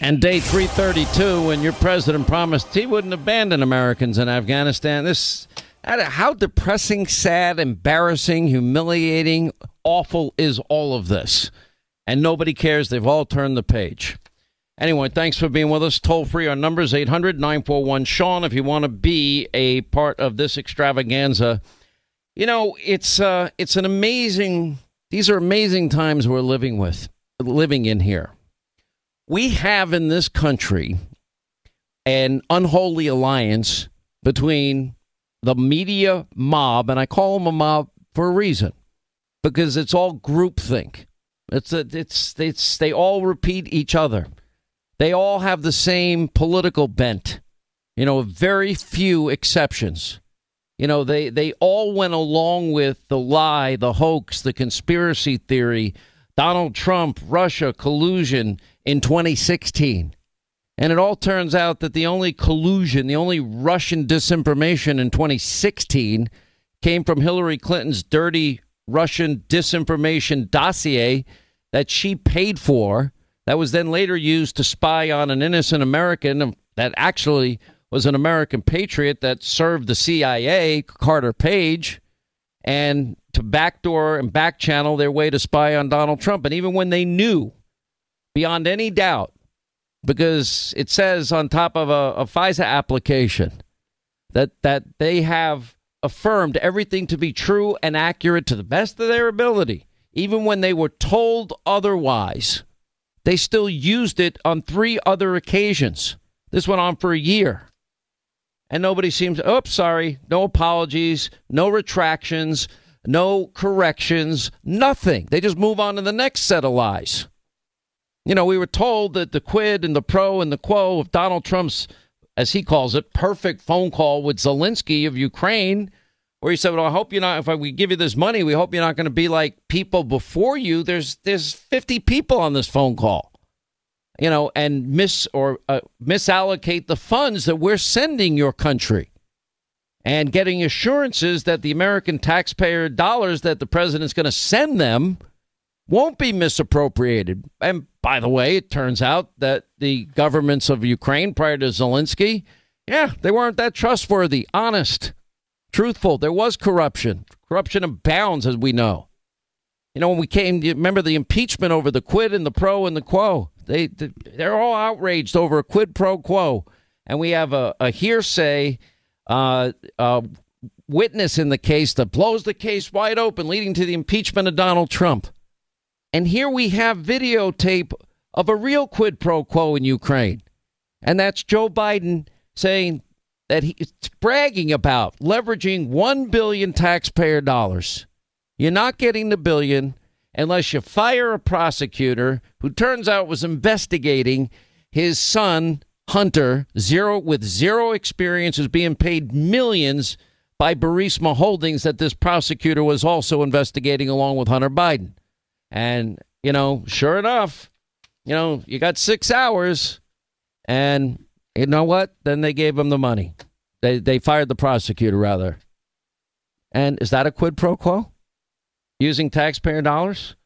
And day 332, when your president promised he wouldn't abandon Americans in Afghanistan. This, how depressing, sad, embarrassing, humiliating, awful is all of this? And nobody cares. They've all turned the page. Anyway, thanks for being with us. Toll free, our number is 800 941 Sean if you want to be a part of this extravaganza. You know, it's uh, it's an amazing. These are amazing times we're living with, living in here we have in this country an unholy alliance between the media mob, and I call them a mob for a reason, because it's all groupthink. It's a, it's it's they all repeat each other. They all have the same political bent. You know, very few exceptions. You know, they they all went along with the lie, the hoax, the conspiracy theory, Donald Trump, Russia, collusion in 2016. And it all turns out that the only collusion, the only Russian disinformation in 2016 came from Hillary Clinton's dirty Russian disinformation dossier that she paid for, that was then later used to spy on an innocent American um, that actually was an American patriot that served the CIA, Carter Page, and to backdoor and backchannel their way to spy on Donald Trump. And even when they knew beyond any doubt, because it says on top of a, a FISA application that that they have affirmed everything to be true and accurate to the best of their ability, even when they were told otherwise. They still used it on three other occasions. This went on for a year. And nobody seems, oh, sorry, no apologies, no retractions, no corrections, nothing. They just move on to the next set of lies. You know, we were told that the quid and the pro and the quo of Donald Trump's, as he calls it, perfect phone call with Zelensky of Ukraine, where he said, "Well, I hope you're not. If we give you this money, we hope you're not going to be like people before you. There's there's 50 people on this phone call, you know, and miss or uh, misallocate the funds that we're sending your country." And getting assurances that the American taxpayer dollars that the president's going to send them won't be misappropriated. And by the way, it turns out that the governments of Ukraine prior to Zelensky, yeah, they weren't that trustworthy, honest, truthful. There was corruption. Corruption abounds, as we know. You know, when we came, remember the impeachment over the quid and the pro and the quo. They, they're all outraged over a quid pro quo. And we have a, a hearsay uh, uh, witness in the case that blows the case wide open, leading to the impeachment of Donald Trump. And here we have videotape of a real quid pro quo in Ukraine. And that's Joe Biden saying that he's bragging about leveraging 1 billion taxpayer dollars. You're not getting the billion unless you fire a prosecutor who turns out was investigating his son Hunter, zero with zero experience, is being paid millions by Burisma Holdings that this prosecutor was also investigating along with Hunter Biden. And, you know, sure enough, you know, you got six hours. And you know what? Then they gave him the money. They, they fired the prosecutor, rather. And is that a quid pro quo? Using taxpayer dollars?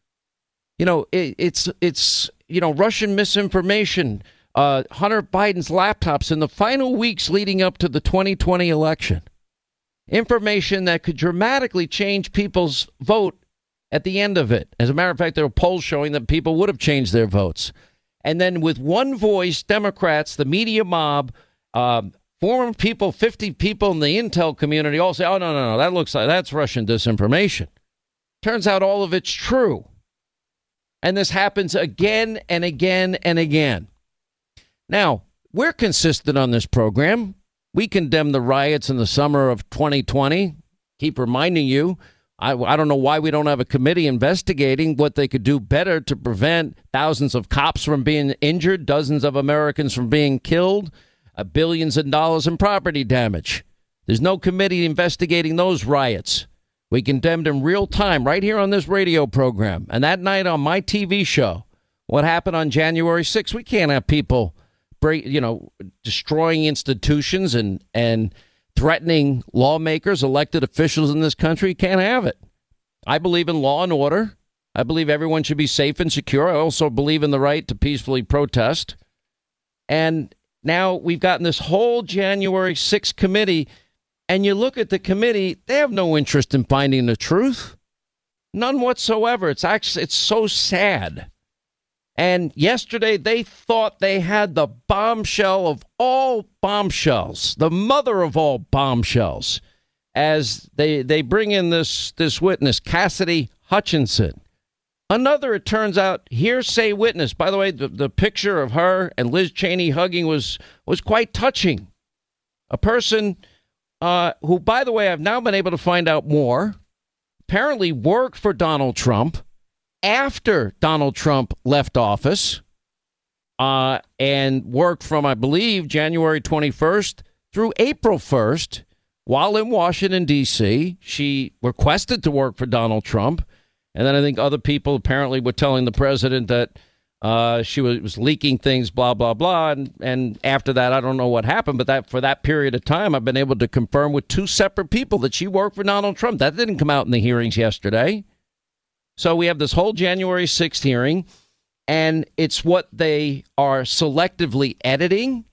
You know, it, it's, it's, you know, Russian misinformation, uh, Hunter Biden's laptops in the final weeks leading up to the 2020 election. Information that could dramatically change people's vote at the end of it. As a matter of fact, there were polls showing that people would have changed their votes. And then with one voice, Democrats, the media mob, um, former people, 50 people in the intel community all say, oh, no, no, no, that looks like that's Russian disinformation. Turns out all of it's true. And this happens again and again and again. Now, we're consistent on this program. We condemn the riots in the summer of 2020. Keep reminding you I, I don't know why we don't have a committee investigating what they could do better to prevent thousands of cops from being injured, dozens of Americans from being killed, uh, billions of dollars in property damage. There's no committee investigating those riots. We condemned in real time right here on this radio program. And that night on my TV show, what happened on January 6th, we can't have people you know, destroying institutions and, and, threatening lawmakers, elected officials in this country. Can't have it. I believe in law and order. I believe everyone should be safe and secure. I also believe in the right to peacefully protest. And now we've gotten this whole January 6th committee, and you look at the committee, they have no interest in finding the truth. None whatsoever. It's actually it's so sad. And yesterday they thought they had the bombshell of all bombshells, the mother of all bombshells, as they they bring in this this witness, Cassidy Hutchinson. Another, it turns out, hearsay witness. By the way, the, the picture of her and Liz Cheney hugging was was quite touching. A person uh, who, by the way, I've now been able to find out more. Apparently, worked for Donald Trump after Donald Trump left office, uh, and worked from, I believe, January 21st through April 1st while in Washington, D.C. She requested to work for Donald Trump and then I think other people apparently were telling the president that uh, she was, was, leaking things, blah blah blah. And and after that, I don't know what happened, but that for that period of time, I've been able to confirm with two separate people that she worked for Donald Trump. That didn't come out in the hearings yesterday. So we have this whole January 6th hearing, and it's what they are selectively editing.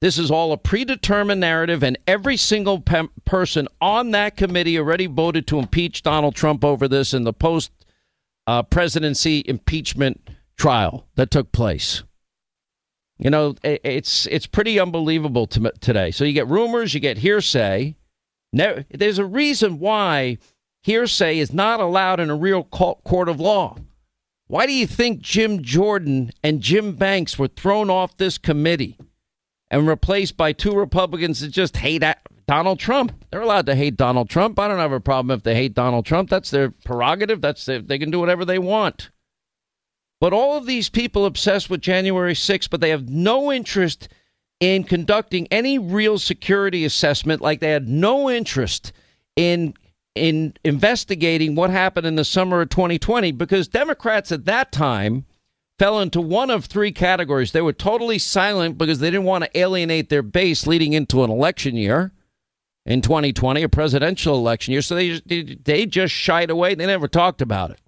This is all a predetermined narrative, and every single pe- person on that committee already voted to impeach Donald Trump over this in the post uh, presidency impeachment trial that took place. You know, it's it's pretty unbelievable to, today. So you get rumors, you get hearsay. there's a reason why hearsay is not allowed in a real court of law. Why do you think Jim Jordan and Jim Banks were thrown off this committee and replaced by two Republicans that just hate Donald Trump. They're allowed to hate Donald Trump. I don't have a problem if they hate Donald Trump. That's their prerogative. That's their, they can do whatever they want. But all of these people obsessed with January 6th, but they have no interest in conducting any real security assessment like they had no interest in in investigating what happened in the summer of 2020 because Democrats at that time fell into one of three categories. They were totally silent because they didn't want to alienate their base leading into an election year in 2020, a presidential election year. So they they just shied away. They never talked about it.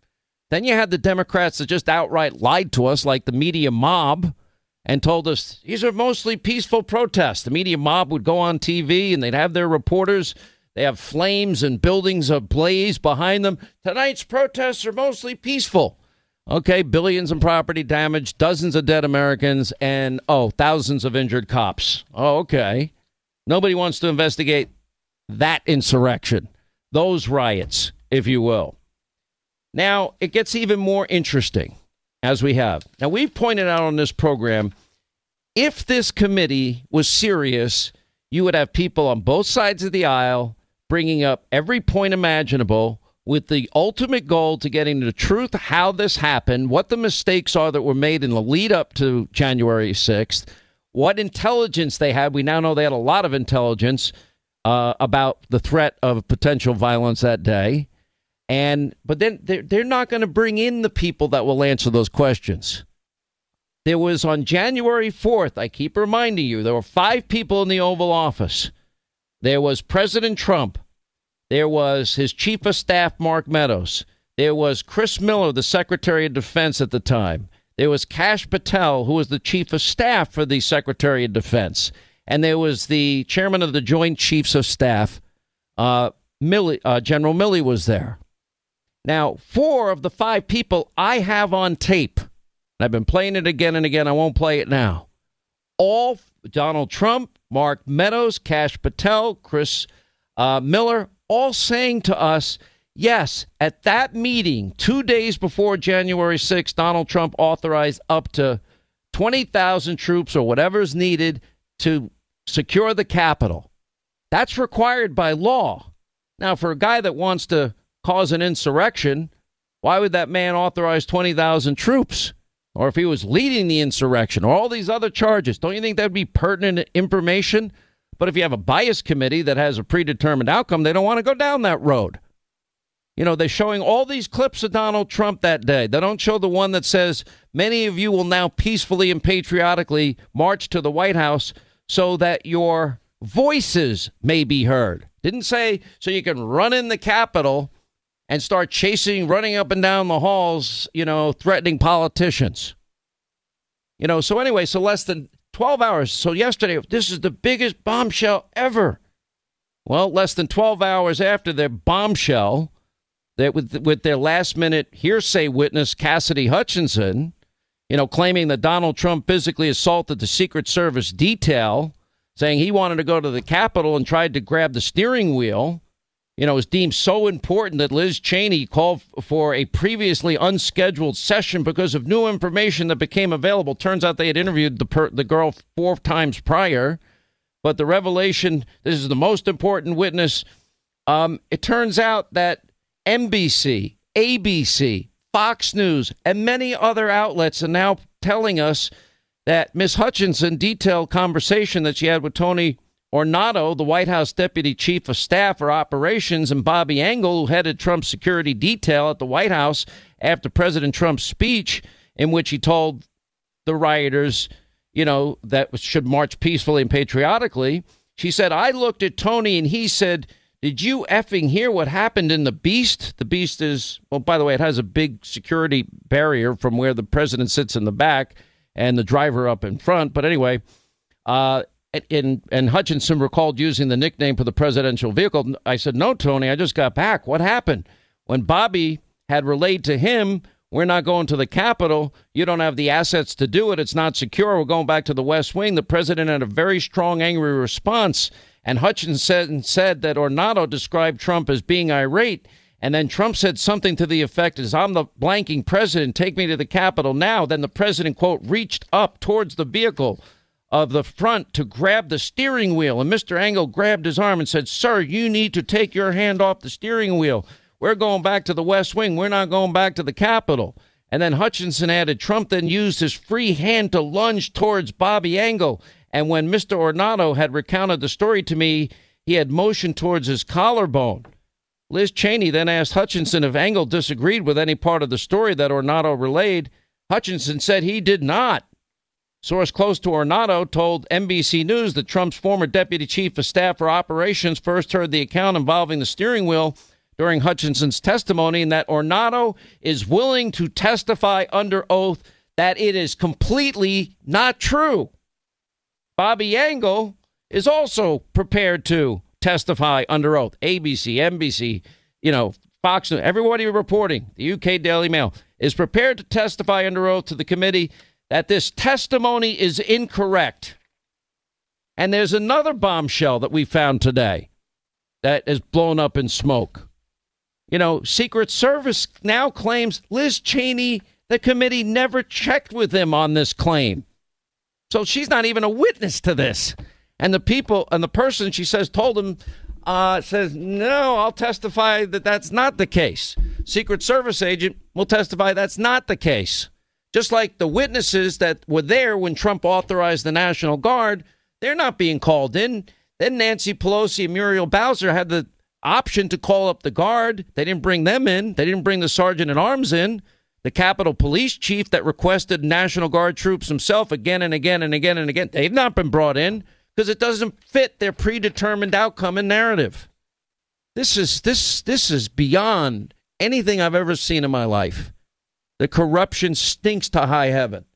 Then you had the Democrats that just outright lied to us, like the media mob, and told us these are mostly peaceful protests. The media mob would go on TV and they'd have their reporters. They have flames and buildings ablaze behind them. Tonight's protests are mostly peaceful. Okay, billions in property damage, dozens of dead Americans, and oh, thousands of injured cops. Oh, okay. Nobody wants to investigate that insurrection, those riots, if you will. Now, it gets even more interesting as we have. Now, we've pointed out on this program if this committee was serious, you would have people on both sides of the aisle bringing up every point imaginable with the ultimate goal to getting the truth how this happened, what the mistakes are that were made in the lead up to January 6th, what intelligence they had. We now know they had a lot of intelligence uh, about the threat of potential violence that day. And but then they're, they're not going to bring in the people that will answer those questions. There was on January 4th, I keep reminding you, there were five people in the Oval Office. There was President Trump. There was his chief of staff, Mark Meadows. There was Chris Miller, the Secretary of Defense at the time. There was Kash Patel, who was the chief of staff for the Secretary of Defense and there was the chairman of the Joint Chiefs of Staff, uh, Milley, uh, General Milley was there. Now, four of the five people I have on tape, and I've been playing it again and again. I won't play it now. All Donald Trump, Mark Meadows, Kash Patel, Chris uh, Miller, all saying to us, yes, at that meeting, two days before January 6th, Donald Trump authorized up to 20,000 troops or whatever is needed to secure the Capitol. That's required by law. Now, for a guy that wants to cause an insurrection, why would that man authorize 20,000 troops? Or if he was leading the insurrection or all these other charges, don't you think that would be pertinent information? But if you have a bias committee that has a predetermined outcome, they don't want to go down that road. You know, they're showing all these clips of Donald Trump that day. They don't show the one that says, many of you will now peacefully and patriotically march to the White House so that your voices may be heard. Didn't say so you can run in the Capitol and start chasing, running up and down the halls, you know, threatening politicians. You know, so anyway, so less than 12 hours. So yesterday, this is the biggest bombshell ever. Well, less than 12 hours after their bombshell, that with with their last minute hearsay witness Cassidy Hutchinson, you know, claiming that Donald Trump physically assaulted the Secret Service detail, saying he wanted to go to the Capitol and tried to grab the steering wheel. You know, was deemed so important that Liz Cheney called for a previously unscheduled session because of new information that became available. Turns out they had interviewed the per- the girl four times prior, but the revelation this is the most important witness. Um, it turns out that NBC, ABC, Fox News, and many other outlets are now telling us that Miss Hutchinson detailed conversation that she had with Tony Ornato, the White House Deputy Chief of Staff for Operations, and Bobby Engel, who headed Trump's security detail at the White House after President Trump's speech, in which he told the rioters, you know, that should march peacefully and patriotically. She said, I looked at Tony and he said, did you effing hear what happened in the Beast? The Beast is, well, by the way, it has a big security barrier from where the president sits in the back and the driver up in front. But anyway, uh, in, and Hutchinson recalled using the nickname for the presidential vehicle. I said, No, Tony, I just got back. What happened? When Bobby had relayed to him, We're not going to the Capitol. You don't have the assets to do it. It's not secure. We're going back to the West Wing. The president had a very strong, angry response. And Hutchinson said, that Ornato described Trump as being irate. And then Trump said something to the effect as I'm the blanking president, take me to the Capitol now. Then the president, quote, reached up towards the vehicle of the front to grab the steering wheel. And Mr. Engel grabbed his arm and said, Sir, you need to take your hand off the steering wheel. We're going back to the West Wing. We're not going back to the Capitol. And then Hutchinson added, Trump then used his free hand to lunge towards Bobby Engel and when Mr. Ornato had recounted the story to me, he had motioned towards his collarbone. Liz Cheney then asked Hutchinson if Engel disagreed with any part of the story that Ornato relayed. Hutchinson said he did not. Source close to Ornato told NBC News that Trump's former deputy chief of staff for operations first heard the account involving the steering wheel during Hutchinson's testimony and that Ornato is willing to testify under oath that it is completely not true. Bobby Engel is also prepared to testify under oath. ABC, NBC, you know, Fox News, everybody reporting, the UK Daily Mail is prepared to testify under oath to the committee that this testimony is incorrect. And there's another bombshell that we found today that is blown up in smoke. You know, Secret Service now claims Liz Cheney, the committee, never checked with him on this claim. So she's not even a witness to this. And the people and the person she says told him uh, says, no, I'll testify that that's not the case. Secret Service agent will testify that's not the case. Just like the witnesses that were there when Trump authorized the National Guard, they're not being called in. Then Nancy Pelosi and Muriel Bowser had the option to call up the guard. They didn't bring them in. They didn't bring the sergeant at arms in the Capitol Police Chief that requested National Guard troops himself again and again and again and again. They've not been brought in because it doesn't fit their predetermined outcome and narrative. This is this this is beyond anything I've ever seen in my life. The corruption stinks to high heaven.